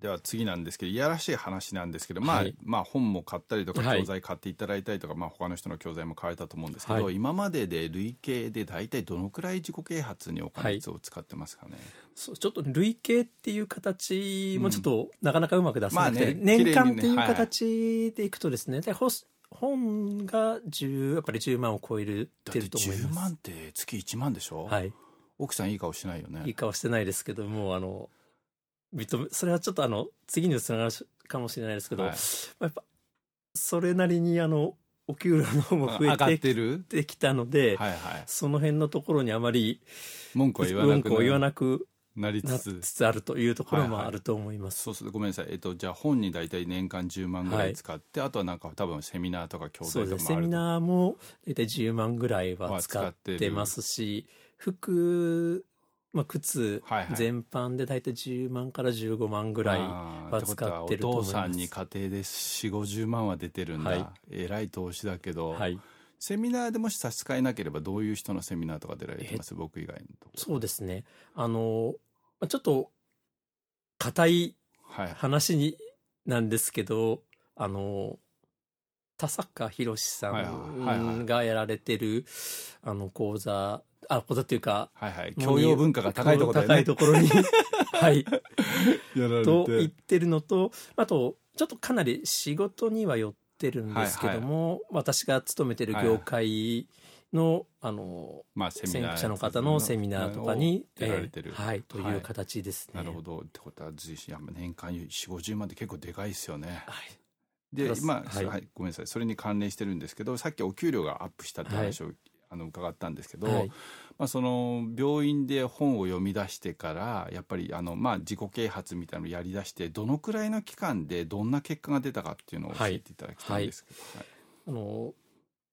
では次なんですけど、いやらしい話なんですけど、まあ、はい。まあ本も買ったりとか、はい。教材買っていただいたりとか、まあ他の人の教材も買われたと思うんですけど、はい。今までで累計で大体どのくらい自己啓発にお金を使ってますかね？そうちょっと累計っていう形もちょっとなかなかうまく出せなくて、まあね年間っていう形でいくとですね、でほ本が10やっぱり10万を超えるだっててると思い10ます。万って月1万でしょ、はい、奥さんいい顔しないよね。いい顔してないですけどもあの認めそれはちょっとあの次につながるかもしれないですけど、はいまあやっぱそれなりにあのお給料の方も増えててるきたので、はいはい。その辺のところにあまり文句は言わなく文句を言わなくなりなつつ。つつあるというところもあると思います。そうするとごめんなさい。えっと、じゃあ本に大体年間10万ぐらい使って、あとはなんか多分セミナーとか教。材とかもセミナーも大体10万ぐらいは使はってますし、服、まあ、靴全般で大体10万から15万ぐらい。は使ってると思います。お父さんに家庭で4 5 0万は出てるんだ、はい。えらい投資だけど、はい。セミナーでもし差し支えなければどういう人のセミナーとか出られてます？僕以外のとそうですね。あの、まあちょっと、硬いはい。話に、なんですけど、あの、田坂宏さんがやられてる、あの、講座、あ、講座っていうか、はいはい。教養文化が高いところね。高いところに、はい、やられと言っててるのと、あと、ちょっとかなり仕事には寄ってるんですけども、私が勤めてる業界の、あの、まあセミナー先駆者の方のセミナーとかに、をやられてる、えーはい、とはい。いう形ですね。なるほど。ってことは随時年間4 5 0万って結構でかいですよね。はい。でプラスまあ、はい。はいごめんなさい。それに関連してるんですけどさっきお給料がアップしたって話を、あの伺ったんですけど、はい。まあ、その病院で本を読み出してからやっぱりあの、まあ、自己啓発みたいなのをやり出してどのくらいの期間でどんな結果が出たかっていうのを教えていただきたいんですけど、はい。あの、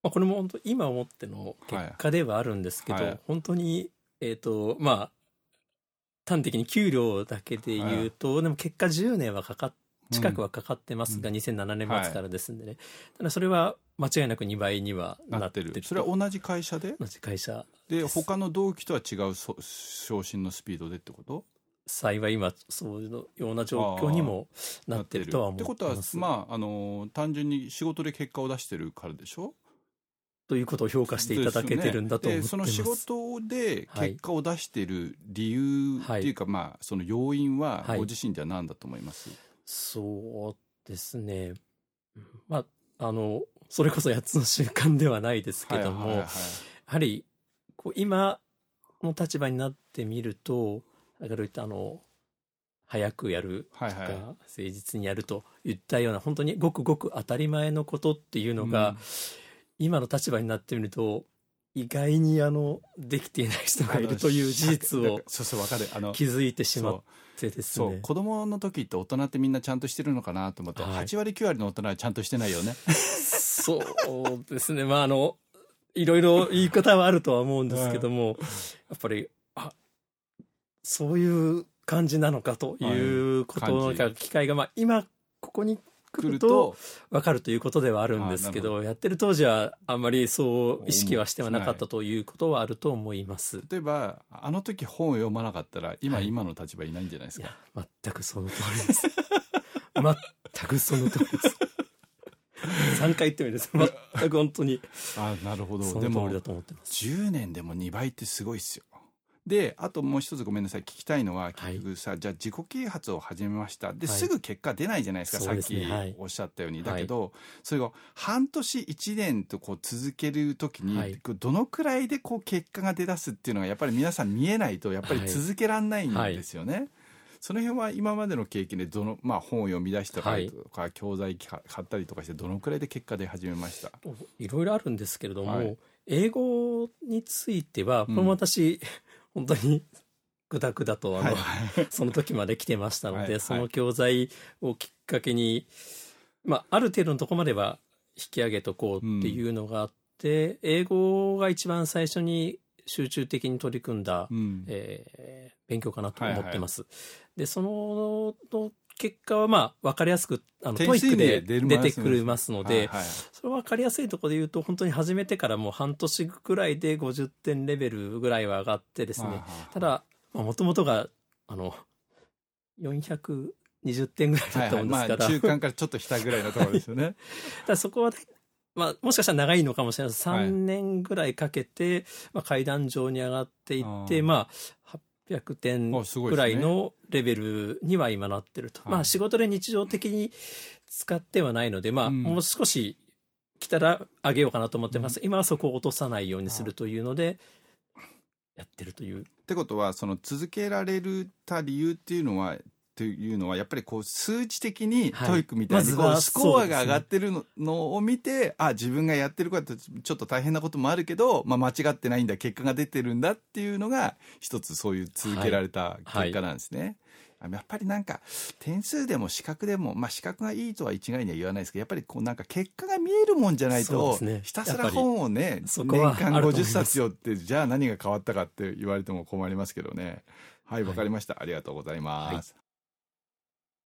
まあ、これも本当今思っての結果ではあるんですけど、はい。はい。本当に、えっ、と、まあ、端的に給料だけで言うと、でも結果10年はかかっ近くはかかってますが、うん2007年末からですんでね。ただそれは間違いなく2倍にはななってる。るそれは同じ会社で？同じ会社。で他の同期とは違うそ昇進のスピードでってこと？幸い今、そういうような状況にもなってるとは思ってってことはます。まああの単純に仕事で結果を出してるからでしょ？ということを評価していただけてるんだと思ってます。でその仕事で結果を出している理由っていうか、まあその要因ははいご自身では何だと思います、そうですね。まあ、あの、それこそ8つの習慣ではないですけども、はいはいはい。やはり、こう今の立場になってみると、だから言ったあの、早くやるとか、はいはい。誠実にやるといったような、本当にごくごく当たり前のことっていうのが、うん。今の立場になってみると、意外にあの、できていない人がいるという事実をそうそうわかる。あの気づいてしまってですね。そう。子供の時って大人ってみんなちゃんとしてるのかなと思って、はい。8割9割の大人はちゃんとしてないよね。そうですね。まあ、あの、いろいろ言い方はあるとは思うんですけども、やっぱり、あ、そういう感じなのかということの、はい。感じ。機会が、まあ、今、ここに来来るるとと、わかるということではあるんですけど、やってる当時はあんまりそう意識はしてはなかったということはあると思います。例えばあの時本を読まなかったら今、はい今の立場いないんじゃないですか？全くその通りです。全くその通りです。3回言ってもいいです。全く本当に、あなるほどそでもの通りだと思ってます。10年でも2倍ってすごいっすよ。であともう一つごめんなさい。聞きたいのははい。結局さ、じゃあ自己啓発を始めました。で、はい。すぐ結果出ないじゃないですかさっきおっしゃったように、だけどそれを半年1年とこう続ける時に、どのくらいでこう結果が出だすっていうのがやっぱり皆さん見えないとやっぱり続けらんないんですよね。その辺は今までの経験でどの、まあ、本を読み出したりとか、教材買ったりとかしてどのくらいで結果出始めました？いろいろあるんですけれども、はい。英語については、これも私、本当にぐだぐだと、あの、はい。その時まで来てましたので、はい。はい。その教材をきっかけに、まあ、ある程度のところまでは引き上げとこうっていうのがあって、英語が一番最初に集中的に取り組んだ、うん。えー勉強かなと思ってます。で、そのの結果は、まあ、わかりやすく、あの、点 TOEIC で出てくれますので、それ分かりやすいところで言うと、本当に始めてからもう半年くらいで50点レベルぐらいは上がってですね、ただ、もともとが、あの、400 20点ぐらいだったもんですから、はいはい。まあ、中間からちょっと下ぐらいのところですよね。だそこは、まあ、もしかしたら長いのかもしれない3年ぐらいかけて、まあ、階段上に上がっていって、まあ、800点ぐらいのレベルには今なってると。ね、まあ、仕事で日常的に使ってはないので、まあ、もう少し来たら上げようかなと思ってます。うん、今はそこを落とさないようにするというので、やってるという。ってことは、その続けられた理由っていうのは、というのはやっぱりこう数値的に TOEIC みたいにこうスコアが上がってるのを見てあ自分がやってることちょっと大変なこともあるけど、まあ、間違ってないんだ結果が出てるんだっていうのが一つそういう続けられた結果なんですね。やっぱりなんか点数でも資格でも、まあ、資格がいいとは一概には言わないですけどやっぱりこうなんか結果が見えるもんじゃないと、ひたすら本をね年間50冊よってじゃあ何が変わったかって言われても困りますけどね。はいわかりました、ありがとうございます。